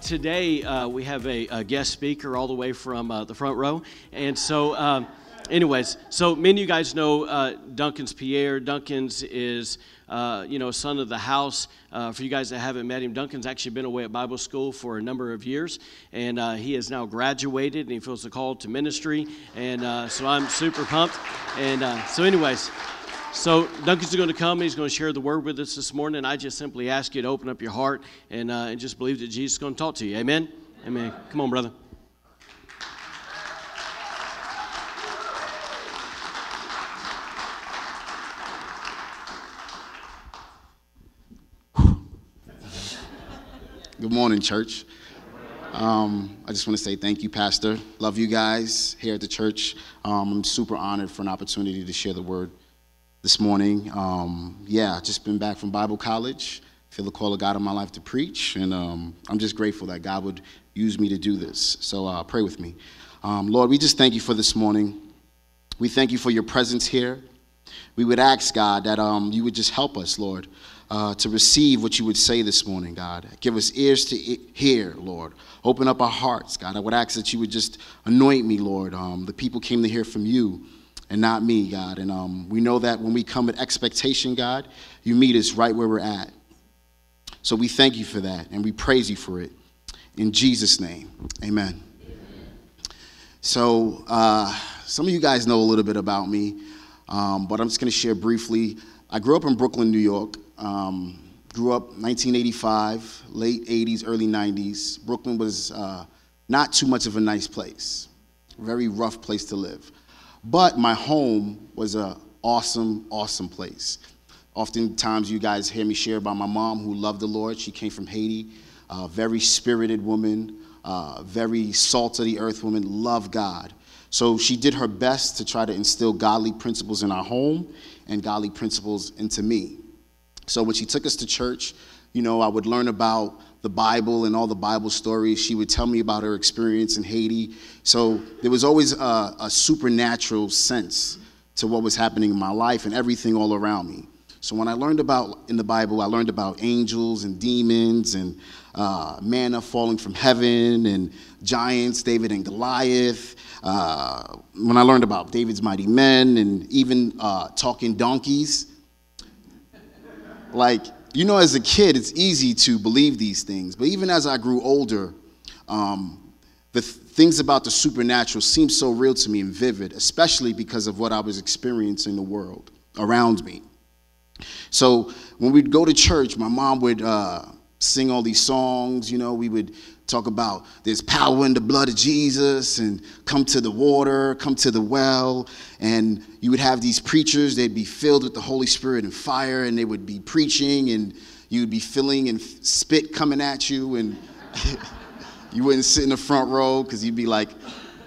Today, uh, we have a, a, guest speaker all the way from uh, the front row. And so, um, anyways, so many of you guys know uh, Dunkins Pierre. Dunkins is, uh, you know, son of the house. Uh, for you guys that haven't met him, Dunkins actually been away at Bible school for a number of years, and uh, he has now graduated and he feels the call to ministry. And so I'm super pumped. And so, anyways, so Dunkins going to come. He's going to share the word with us this morning. I just simply ask you to open up your heart and, uh, and just believe that Jesus is going to talk to you. Amen. Amen. Come on, brother. Good morning, church. Um, I just want to say thank you, Pastor. Love you guys here at the church. Um, I'm super honored for an opportunity to share the word this morning. Um, yeah, just been back from Bible college. Feel the call of God in my life to preach, and um, I'm just grateful that God would use me to do this. So uh, pray with me. Um, Lord, we just thank you for this morning. We thank you for your presence here. We would ask, God, that um, you would just help us, Lord, uh, to receive what you would say this morning, God. Give us ears to hear, Lord. Open up our hearts, God. I would ask that you would just anoint me, Lord. Um, the people came to hear from you and not me, God. And um, we know that when we come with expectation, God, you meet us right where we're at. So we thank you for that and we praise you for it. In Jesus' name, amen. amen. So, uh, some of you guys know a little bit about me, um, but I'm just going to share briefly. I grew up in Brooklyn, New York. Um, grew up 1985, late 80s, early 90s. Brooklyn was uh, not too much of a nice place, very rough place to live. But my home was an awesome, awesome place. Oftentimes, you guys hear me share about my mom who loved the Lord. She came from Haiti, a very spirited woman, uh, very salt of the earth woman, loved God. So she did her best to try to instill godly principles in our home and godly principles into me. So when she took us to church, you know, I would learn about the Bible and all the Bible stories. She would tell me about her experience in Haiti. So there was always a, a, supernatural sense to what was happening in my life and everything all around me. So when I learned about in the Bible, I learned about angels and demons and uh, manna falling from heaven and giants, David and Goliath. Uh, when I learned about David's mighty men and even uh, talking donkeys, like you know, as a kid, it's easy to believe these things. But even as I grew older, um, the th- things about the supernatural seemed so real to me and vivid, especially because of what I was experiencing in the world around me. So when we'd go to church, my mom would uh, sing all these songs. You know, we would talk about there's power in the blood of Jesus and come to the water, come to the well. And you would have these preachers, they'd be filled with the Holy Spirit and fire, and they would be preaching, and you would be feeling and spit coming at you, and you wouldn't sit in the front row because you'd be like,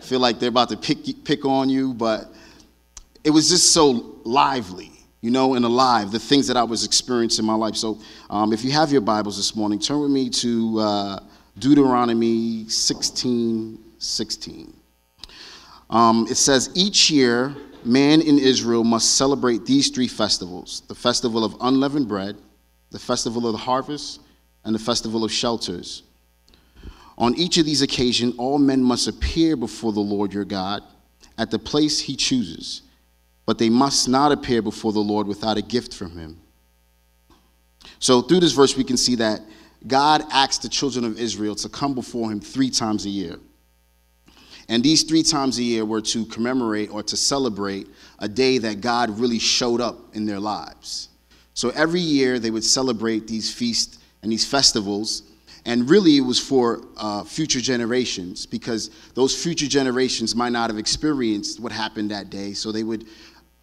feel like they're about to pick, pick on you. But it was just so lively you know, and alive, the things that I was experiencing in my life. So, um, if you have your Bibles this morning, turn with me to uh, Deuteronomy 16 16. Um, it says, Each year, man in Israel must celebrate these three festivals the festival of unleavened bread, the festival of the harvest, and the festival of shelters. On each of these occasions, all men must appear before the Lord your God at the place he chooses, but they must not appear before the Lord without a gift from him. So, through this verse, we can see that God asked the children of Israel to come before him three times a year. And these three times a year were to commemorate or to celebrate a day that God really showed up in their lives. So every year they would celebrate these feasts and these festivals. And really, it was for uh, future generations because those future generations might not have experienced what happened that day. So they would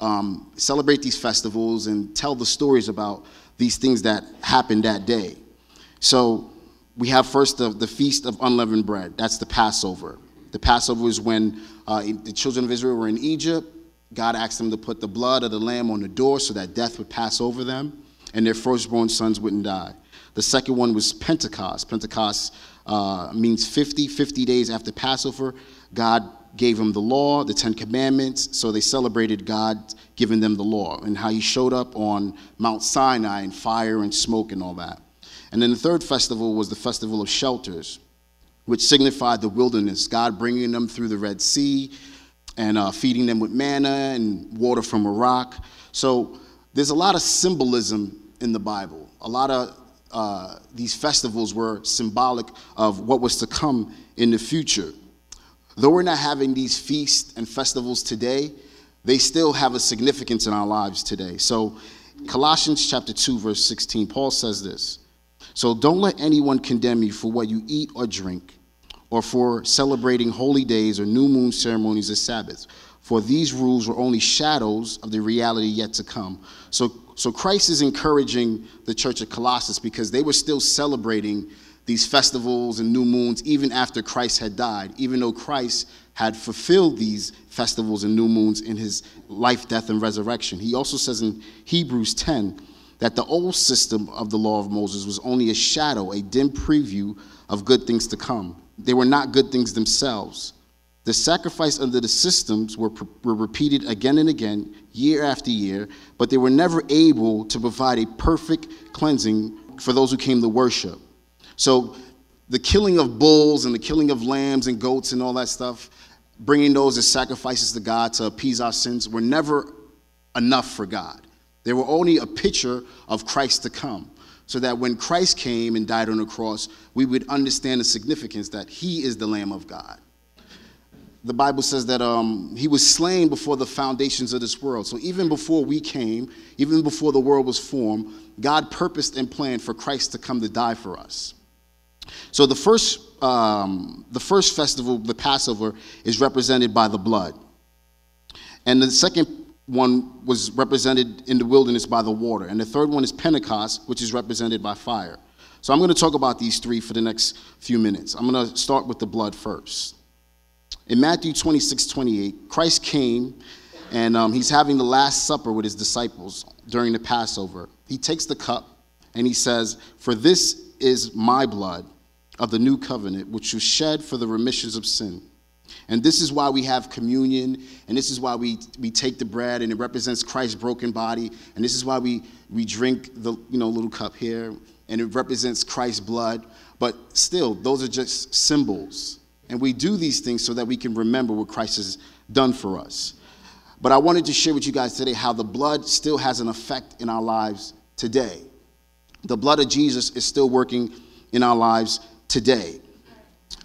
um, celebrate these festivals and tell the stories about these things that happened that day. So we have first the, the Feast of Unleavened Bread. That's the Passover. The Passover was when uh, the children of Israel were in Egypt. God asked them to put the blood of the lamb on the door so that death would pass over them and their firstborn sons wouldn't die. The second one was Pentecost. Pentecost uh, means 50, 50 days after Passover. God gave them the law, the Ten Commandments, so they celebrated God giving them the law and how he showed up on Mount Sinai in fire and smoke and all that. And then the third festival was the Festival of Shelters, which signified the wilderness, God bringing them through the Red Sea and uh, feeding them with manna and water from a rock. So there's a lot of symbolism in the Bible. A lot of uh, these festivals were symbolic of what was to come in the future. Though we're not having these feasts and festivals today, they still have a significance in our lives today. So, Colossians chapter 2, verse 16, Paul says this So don't let anyone condemn you for what you eat or drink, or for celebrating holy days or new moon ceremonies or Sabbaths, for these rules were only shadows of the reality yet to come. So so Christ is encouraging the church of Colossus because they were still celebrating these festivals and new moons even after Christ had died, even though Christ had fulfilled these festivals and new moons in his life, death, and resurrection. He also says in Hebrews 10 that the old system of the law of Moses was only a shadow, a dim preview of good things to come. They were not good things themselves. The sacrifice under the systems were, were repeated again and again, year after year, but they were never able to provide a perfect cleansing for those who came to worship. So the killing of bulls and the killing of lambs and goats and all that stuff, bringing those as sacrifices to God to appease our sins, were never enough for God. They were only a picture of Christ to come. So that when Christ came and died on the cross, we would understand the significance that He is the Lamb of God the Bible says that um, he was slain before the foundations of this world. So even before we came, even before the world was formed, God purposed and planned for Christ to come to die for us. So the first, um, the first festival, the Passover, is represented by the blood. And the second one was represented in the wilderness by the water. And the third one is Pentecost, which is represented by fire. So I'm going to talk about these three for the next few minutes. I'm going to start with the blood first. In Matthew 26, 28, Christ came and um, he's having the Last Supper with his disciples during the Passover. He takes the cup and he says, For this is my blood of the new covenant, which was shed for the remissions of sin. And this is why we have communion, and this is why we, we take the bread, and it represents Christ's broken body, and this is why we, we drink the you know, little cup here, and it represents Christ's blood. But still, those are just symbols. And we do these things so that we can remember what Christ has done for us. But I wanted to share with you guys today how the blood still has an effect in our lives today. The blood of Jesus is still working in our lives today.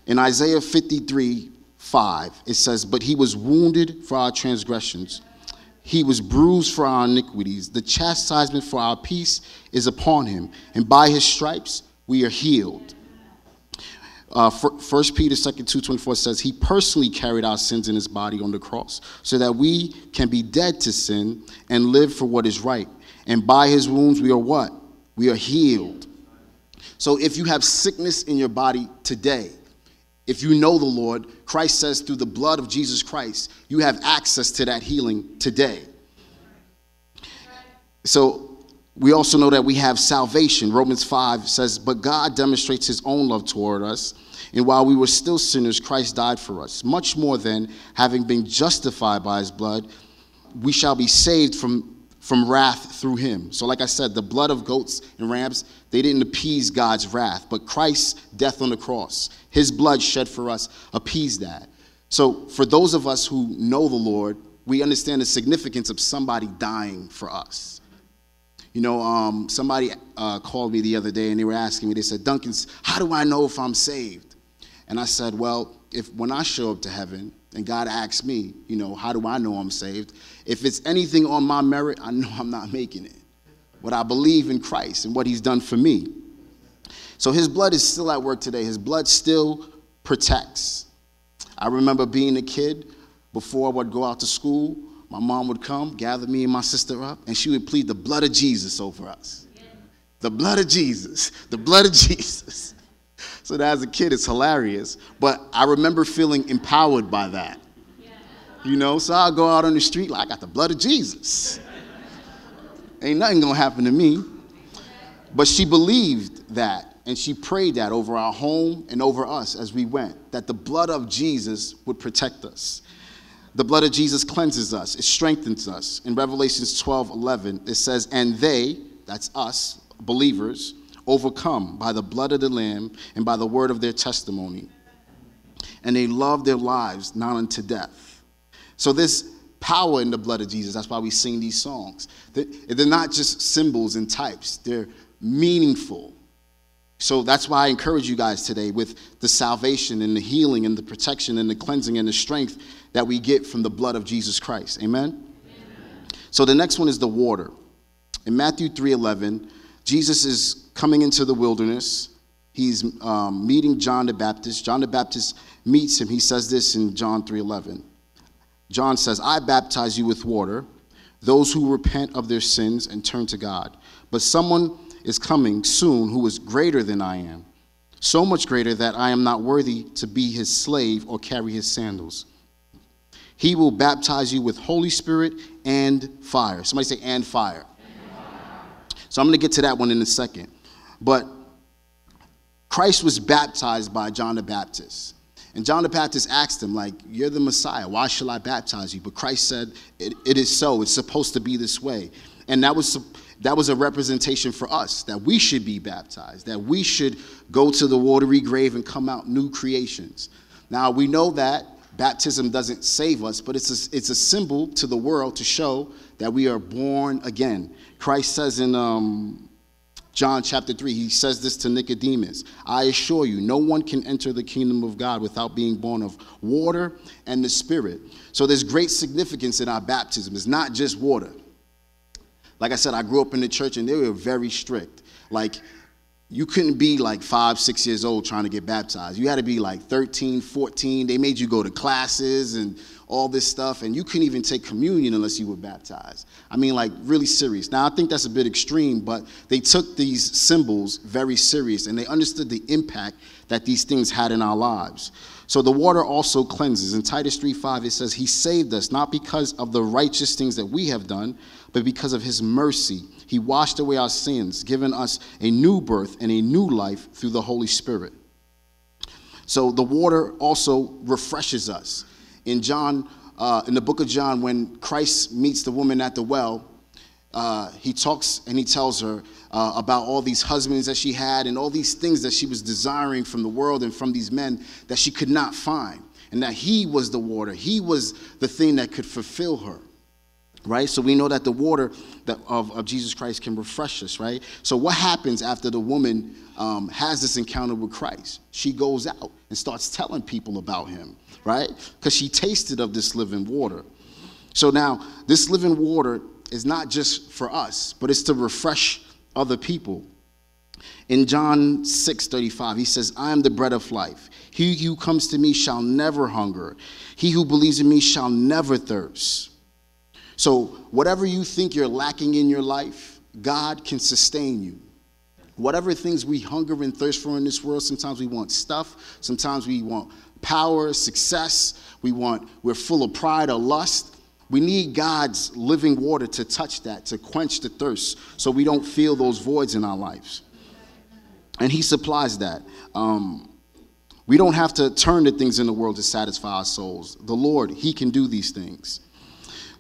In Isaiah 53 5, it says, But he was wounded for our transgressions, he was bruised for our iniquities. The chastisement for our peace is upon him, and by his stripes we are healed. Uh, 1 Peter 2 2.24 says, He personally carried our sins in His body on the cross so that we can be dead to sin and live for what is right. And by His wounds we are what? We are healed. So if you have sickness in your body today, if you know the Lord, Christ says through the blood of Jesus Christ, you have access to that healing today. So we also know that we have salvation. Romans 5 says, But God demonstrates his own love toward us. And while we were still sinners, Christ died for us. Much more than having been justified by his blood, we shall be saved from, from wrath through him. So, like I said, the blood of goats and rams, they didn't appease God's wrath, but Christ's death on the cross, his blood shed for us, appeased that. So, for those of us who know the Lord, we understand the significance of somebody dying for us. You know, um, somebody uh, called me the other day and they were asking me, they said, Duncan, how do I know if I'm saved? And I said, well, if when I show up to heaven and God asks me, you know, how do I know I'm saved? If it's anything on my merit, I know I'm not making it. What I believe in Christ and what he's done for me. So his blood is still at work today. His blood still protects. I remember being a kid before I would go out to school my mom would come, gather me and my sister up, and she would plead the blood of Jesus over us. The blood of Jesus. The blood of Jesus. So that as a kid, it's hilarious. But I remember feeling empowered by that. You know, so I'll go out on the street like I got the blood of Jesus. Ain't nothing gonna happen to me. But she believed that and she prayed that over our home and over us as we went, that the blood of Jesus would protect us. The blood of Jesus cleanses us, it strengthens us. In Revelations 12 11, it says, And they, that's us, believers, overcome by the blood of the Lamb and by the word of their testimony. And they love their lives not unto death. So, this power in the blood of Jesus, that's why we sing these songs. They're not just symbols and types, they're meaningful. So that's why I encourage you guys today with the salvation and the healing and the protection and the cleansing and the strength that we get from the blood of Jesus Christ. Amen? Amen. So the next one is the water. In Matthew 3:11, Jesus is coming into the wilderness. He's um, meeting John the Baptist. John the Baptist meets him. He says this in John 3:11. John says, "I baptize you with water, those who repent of their sins and turn to God. But someone is coming soon who is greater than I am, so much greater that I am not worthy to be his slave or carry his sandals. He will baptize you with Holy Spirit and fire. Somebody say, and fire. So I'm going to get to that one in a second. But Christ was baptized by John the Baptist. And John the Baptist asked him, like, you're the Messiah. Why shall I baptize you? But Christ said, it, it is so. It's supposed to be this way. And that was that was a representation for us that we should be baptized, that we should go to the watery grave and come out new creations. Now, we know that baptism doesn't save us, but it's a, it's a symbol to the world to show that we are born again. Christ says in um, John chapter 3, he says this to Nicodemus I assure you, no one can enter the kingdom of God without being born of water and the Spirit. So there's great significance in our baptism. It's not just water. Like I said, I grew up in the church and they were very strict. Like, you couldn't be like five, six years old trying to get baptized. You had to be like 13, 14. They made you go to classes and all this stuff, and you couldn't even take communion unless you were baptized. I mean, like, really serious. Now, I think that's a bit extreme, but they took these symbols very serious and they understood the impact that these things had in our lives. So the water also cleanses. In Titus 3:5 it says he saved us not because of the righteous things that we have done, but because of his mercy. He washed away our sins, giving us a new birth and a new life through the Holy Spirit. So the water also refreshes us. In John uh, in the book of John when Christ meets the woman at the well, uh, he talks and he tells her uh, about all these husbands that she had and all these things that she was desiring from the world and from these men that she could not find. And that he was the water, he was the thing that could fulfill her. Right? So we know that the water that of, of Jesus Christ can refresh us, right? So what happens after the woman um, has this encounter with Christ? She goes out and starts telling people about him, right? Because she tasted of this living water. So now, this living water is not just for us, but it's to refresh other people. In John 6 35, he says, I am the bread of life. He who comes to me shall never hunger. He who believes in me shall never thirst. So, whatever you think you're lacking in your life, God can sustain you. Whatever things we hunger and thirst for in this world, sometimes we want stuff, sometimes we want power, success, we want, we're full of pride or lust. We need God's living water to touch that, to quench the thirst, so we don't feel those voids in our lives. And He supplies that. Um, we don't have to turn to things in the world to satisfy our souls. The Lord, He can do these things.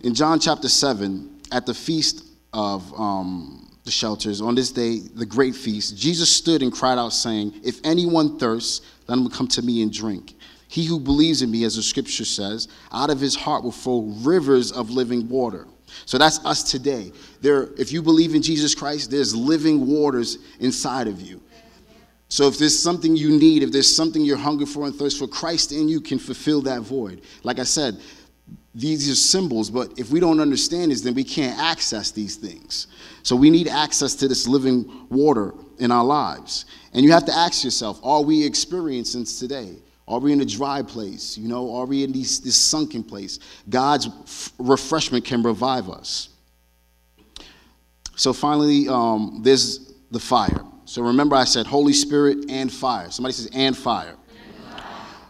In John chapter 7, at the feast of um, the shelters, on this day, the great feast, Jesus stood and cried out, saying, If anyone thirsts, let him come to me and drink. He who believes in me, as the scripture says, out of his heart will flow rivers of living water. So that's us today. There, if you believe in Jesus Christ, there's living waters inside of you. So if there's something you need, if there's something you're hungry for and thirst for, Christ in you can fulfill that void. Like I said, these are symbols, but if we don't understand this, then we can't access these things. So we need access to this living water in our lives. And you have to ask yourself, are we experiencing today? Are we in a dry place? You know, are we in these, this sunken place? God's f- refreshment can revive us. So finally, um, there's the fire. So remember, I said Holy Spirit and fire. Somebody says, and fire.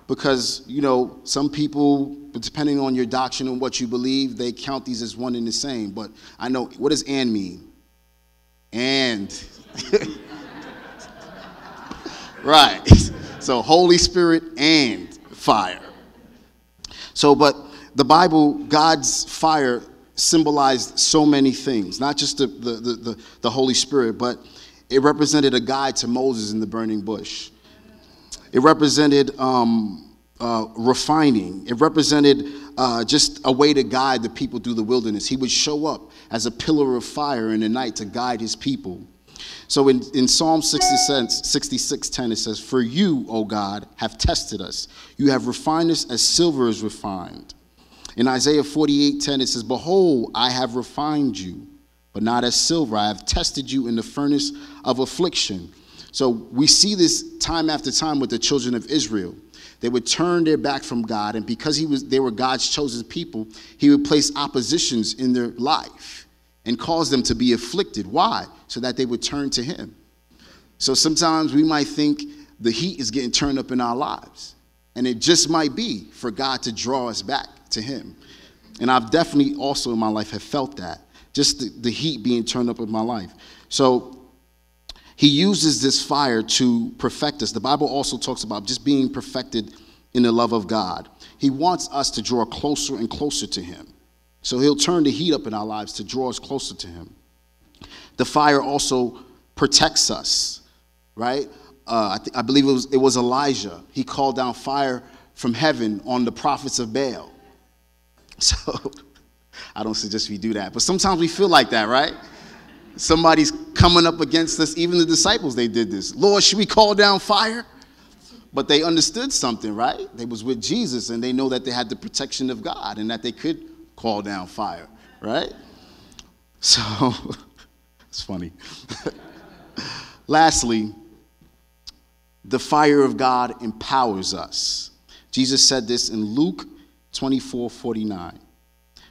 Because, you know, some people, depending on your doctrine and what you believe, they count these as one and the same. But I know, what does and mean? And. right. So, Holy Spirit and fire. So, but the Bible, God's fire symbolized so many things, not just the, the, the, the, Holy Spirit, but it represented a guide to Moses in the burning bush. It represented um, uh, refining. It represented uh, just a way to guide the people through the wilderness. He would show up as a pillar of fire in the night to guide his people. So in, in Psalm 66, 66 10, it says, For you, O God, have tested us. You have refined us as silver is refined. In Isaiah 48 10, it says, Behold, I have refined you, but not as silver. I have tested you in the furnace of affliction. So we see this time after time with the children of Israel. They would turn their back from God, and because he was, they were God's chosen people, he would place oppositions in their life and cause them to be afflicted. Why? So that they would turn to him. So sometimes we might think the heat is getting turned up in our lives. And it just might be for God to draw us back to him. And I've definitely also in my life have felt that. Just the, the heat being turned up in my life. So he uses this fire to perfect us. The Bible also talks about just being perfected in the love of God. He wants us to draw closer and closer to him. So he'll turn the heat up in our lives to draw us closer to him. The fire also protects us, right? Uh, I, th- I, believe it was, it was Elijah. He called down fire from heaven on the prophets of Baal. So I don't suggest we do that. But sometimes we feel like that, right? Somebody's coming up against us. Even the disciples, they did this. Lord, should we call down fire? But they understood something, right? They was with Jesus and they know that they had the protection of God and that they could call down fire, right? So it's funny. Lastly, the fire of God empowers us. Jesus said this in Luke 24 49.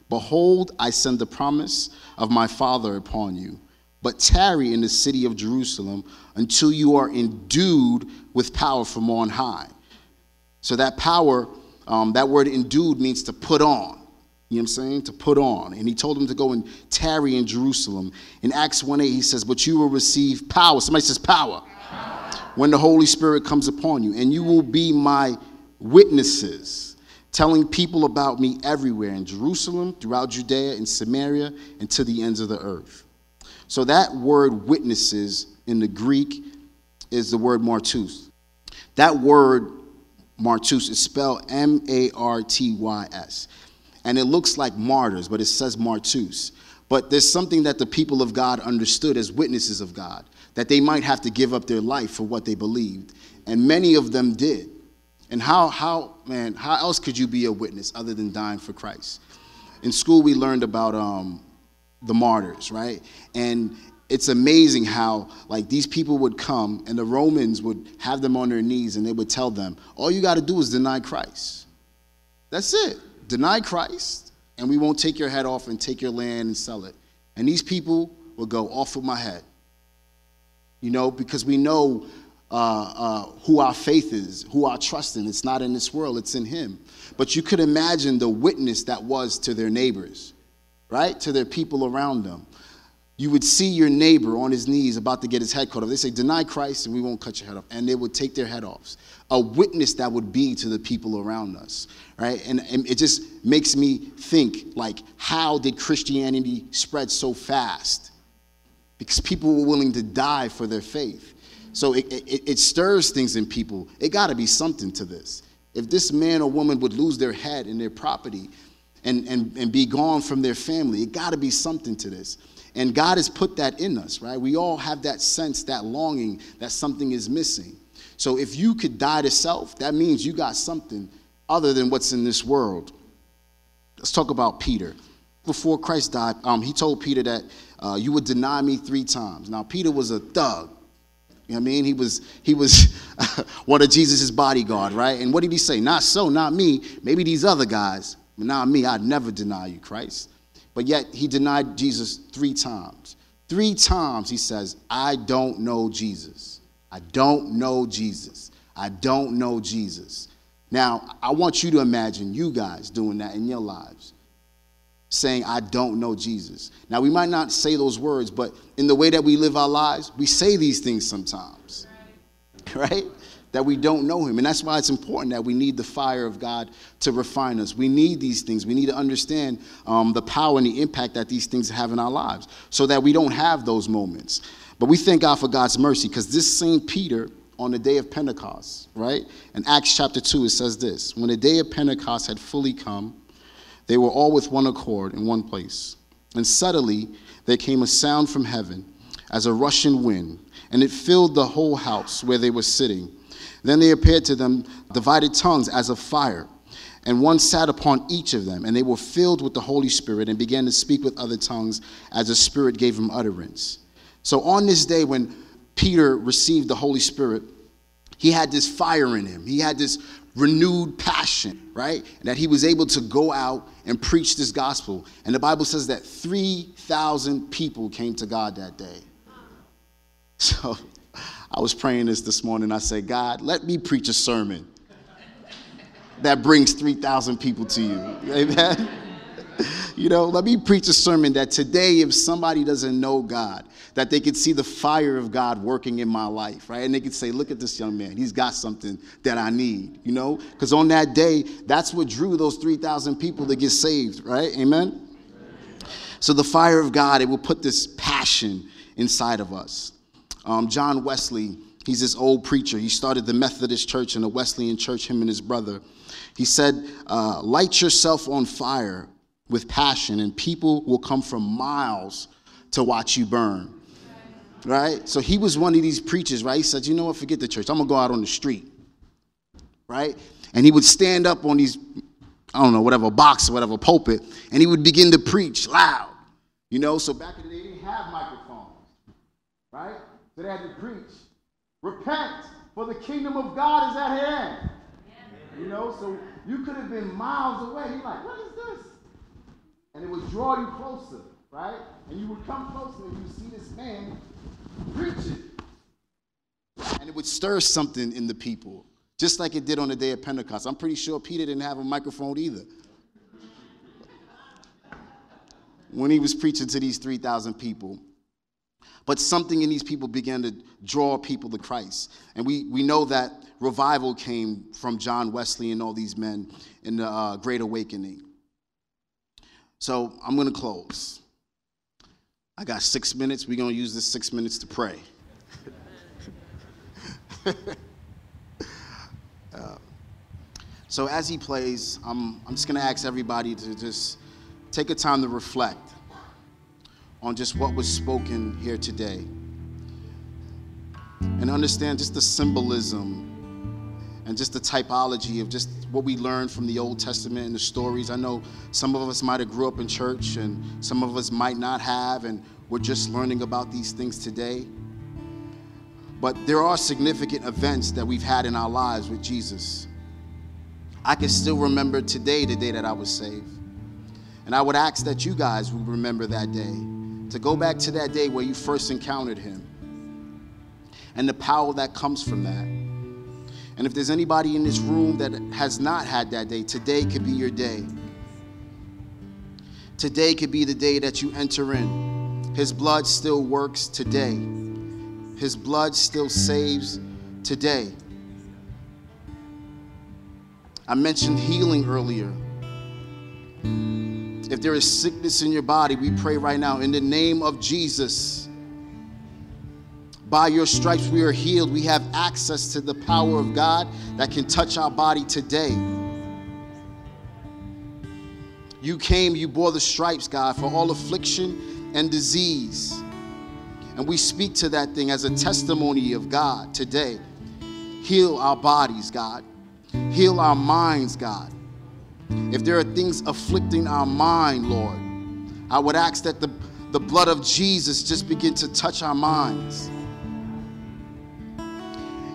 Behold, I send the promise of my Father upon you, but tarry in the city of Jerusalem until you are endued with power from on high. So that power, um, that word endued means to put on. You know what I'm saying? To put on. And he told them to go and tarry in Jerusalem. In Acts 1 8, he says, But you will receive power. Somebody says, Power. power. When the Holy Spirit comes upon you, and you will be my witnesses telling people about me everywhere in Jerusalem, throughout Judea, in Samaria, and to the ends of the earth. So that word witnesses in the Greek is the word martus. That word martus is spelled M A R T Y S. And it looks like martyrs, but it says martus. But there's something that the people of God understood as witnesses of God, that they might have to give up their life for what they believed. And many of them did. And how, how, man, how else could you be a witness other than dying for Christ? In school, we learned about um, the martyrs, right? And it's amazing how, like, these people would come and the Romans would have them on their knees and they would tell them, all you got to do is deny Christ. That's it. Deny Christ, and we won't take your head off and take your land and sell it. And these people will go off of my head. You know, because we know uh, uh, who our faith is, who our trust in. It's not in this world, it's in Him. But you could imagine the witness that was to their neighbors, right? To their people around them. You would see your neighbor on his knees about to get his head cut off. They say, Deny Christ and we won't cut your head off. And they would take their head off. A witness that would be to the people around us, right? And, and it just makes me think, like, how did Christianity spread so fast? Because people were willing to die for their faith. So it, it, it stirs things in people. It got to be something to this. If this man or woman would lose their head and their property and, and, and be gone from their family, it got to be something to this. And God has put that in us, right? We all have that sense, that longing that something is missing. So if you could die to self, that means you got something other than what's in this world. Let's talk about Peter. Before Christ died, um, he told Peter that uh, you would deny me three times. Now, Peter was a thug. You know what I mean? He was he was one of Jesus' bodyguard, right? And what did he say? Not so, not me. Maybe these other guys, but not me. I'd never deny you, Christ. But yet he denied Jesus three times. Three times he says, I don't know Jesus. I don't know Jesus. I don't know Jesus. Now, I want you to imagine you guys doing that in your lives, saying, I don't know Jesus. Now, we might not say those words, but in the way that we live our lives, we say these things sometimes, right? That we don't know him. And that's why it's important that we need the fire of God to refine us. We need these things. We need to understand um, the power and the impact that these things have in our lives so that we don't have those moments. But we thank God for God's mercy because this same Peter, on the day of Pentecost, right? In Acts chapter 2, it says this When the day of Pentecost had fully come, they were all with one accord in one place. And suddenly there came a sound from heaven as a rushing wind, and it filled the whole house where they were sitting. Then they appeared to them divided tongues as of fire, and one sat upon each of them, and they were filled with the Holy Spirit and began to speak with other tongues as the Spirit gave them utterance. So on this day when Peter received the Holy Spirit, he had this fire in him. He had this renewed passion, right? That he was able to go out and preach this gospel. And the Bible says that 3,000 people came to God that day. So I was praying this this morning. I said, God, let me preach a sermon that brings 3,000 people to you. Amen. You know, let me preach a sermon that today, if somebody doesn't know God, that they could see the fire of God working in my life, right? And they could say, look at this young man. He's got something that I need, you know? Because on that day, that's what drew those 3,000 people to get saved, right? Amen? So the fire of God, it will put this passion inside of us. Um, John Wesley, he's this old preacher. He started the Methodist Church and the Wesleyan Church, him and his brother. He said, uh, Light yourself on fire with passion, and people will come from miles to watch you burn. Right? So he was one of these preachers, right? He said, You know what? Forget the church. I'm going to go out on the street. Right? And he would stand up on these, I don't know, whatever, box or whatever, pulpit, and he would begin to preach loud. You know, so back in the day, they didn't have microphones. They had to preach. Repent, for the kingdom of God is at hand. You know, so you could have been miles away. He's like, What is this? and it would draw you closer, right? And you would come closer and you see this man preaching. And it would stir something in the people, just like it did on the day of Pentecost. I'm pretty sure Peter didn't have a microphone either. When he was preaching to these 3,000 people. But something in these people began to draw people to Christ. And we, we know that revival came from John Wesley and all these men in the uh, Great Awakening. So I'm going to close. I got six minutes. We're going to use this six minutes to pray. uh, so as he plays, I'm, I'm just going to ask everybody to just take a time to reflect on just what was spoken here today and understand just the symbolism and just the typology of just what we learned from the Old Testament and the stories. I know some of us might have grew up in church and some of us might not have, and we're just learning about these things today. But there are significant events that we've had in our lives with Jesus. I can still remember today, the day that I was saved. And I would ask that you guys would remember that day, to go back to that day where you first encountered Him and the power that comes from that. And if there's anybody in this room that has not had that day, today could be your day. Today could be the day that you enter in. His blood still works today. His blood still saves today. I mentioned healing earlier. If there is sickness in your body, we pray right now in the name of Jesus by your stripes we are healed. We have access to the power of God that can touch our body today. You came, you bore the stripes, God, for all affliction and disease. And we speak to that thing as a testimony of God today. Heal our bodies, God. Heal our minds, God. If there are things afflicting our mind, Lord, I would ask that the, the blood of Jesus just begin to touch our minds.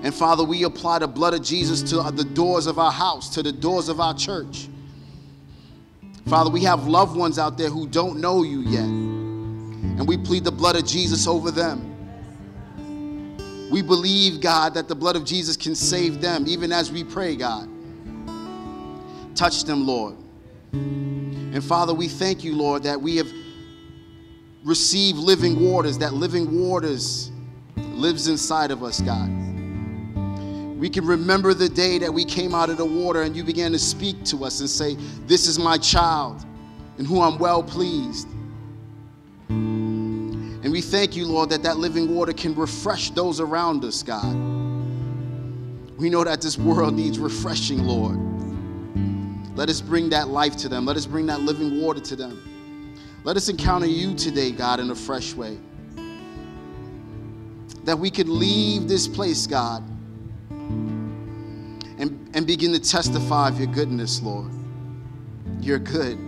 And Father, we apply the blood of Jesus to the doors of our house, to the doors of our church. Father, we have loved ones out there who don't know you yet. And we plead the blood of Jesus over them. We believe, God, that the blood of Jesus can save them, even as we pray, God. Touch them, Lord. And Father, we thank you, Lord, that we have received living waters, that living waters lives inside of us, God. We can remember the day that we came out of the water and you began to speak to us and say, This is my child in whom I'm well pleased. And we thank you, Lord, that that living water can refresh those around us, God. We know that this world needs refreshing, Lord. Let us bring that life to them. Let us bring that living water to them. Let us encounter you today, God, in a fresh way. That we could leave this place, God, and, and begin to testify of your goodness, Lord. You're good.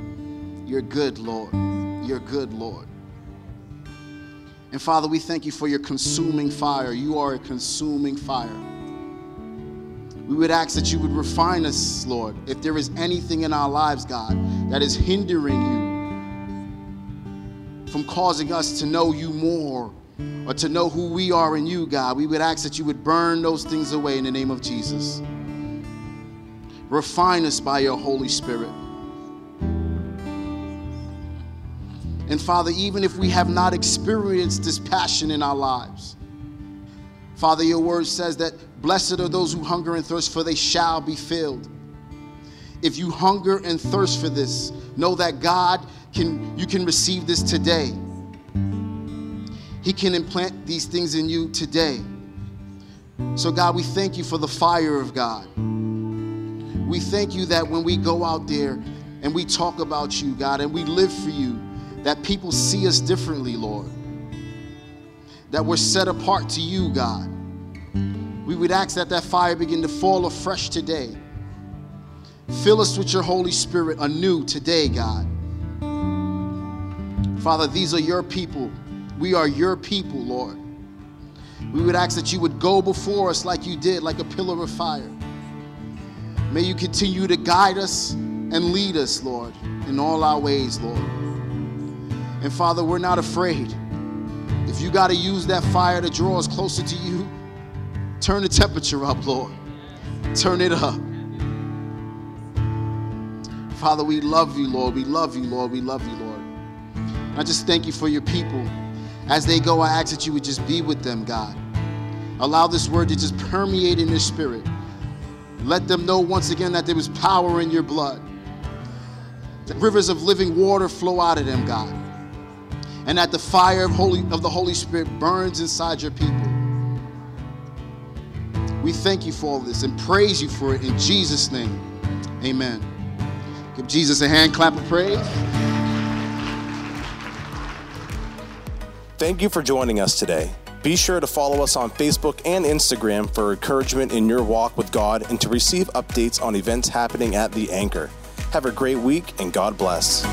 You're good, Lord. You're good, Lord. And Father, we thank you for your consuming fire. You are a consuming fire. We would ask that you would refine us, Lord, if there is anything in our lives, God, that is hindering you from causing us to know you more or to know who we are in you, God. We would ask that you would burn those things away in the name of Jesus. Refine us by your Holy Spirit. And Father, even if we have not experienced this passion in our lives, Father, your word says that blessed are those who hunger and thirst, for they shall be filled. If you hunger and thirst for this, know that God can, you can receive this today. He can implant these things in you today. So, God, we thank you for the fire of God. We thank you that when we go out there and we talk about you, God, and we live for you, that people see us differently, Lord. That we're set apart to you, God. We would ask that that fire begin to fall afresh today. Fill us with your Holy Spirit anew today, God. Father, these are your people. We are your people, Lord. We would ask that you would go before us like you did, like a pillar of fire. May you continue to guide us and lead us, Lord, in all our ways, Lord. And Father, we're not afraid. If you got to use that fire to draw us closer to you, turn the temperature up, Lord. Turn it up. Father, we love you, Lord. We love you, Lord. We love you, Lord. I just thank you for your people. As they go, I ask that you would just be with them, God. Allow this word to just permeate in their spirit. Let them know once again that there was power in your blood. That rivers of living water flow out of them, God. And that the fire of, Holy, of the Holy Spirit burns inside your people. We thank you for all this and praise you for it in Jesus' name. Amen. Give Jesus a hand clap of praise. Thank you for joining us today. Be sure to follow us on Facebook and Instagram for encouragement in your walk with God and to receive updates on events happening at The Anchor. Have a great week and God bless.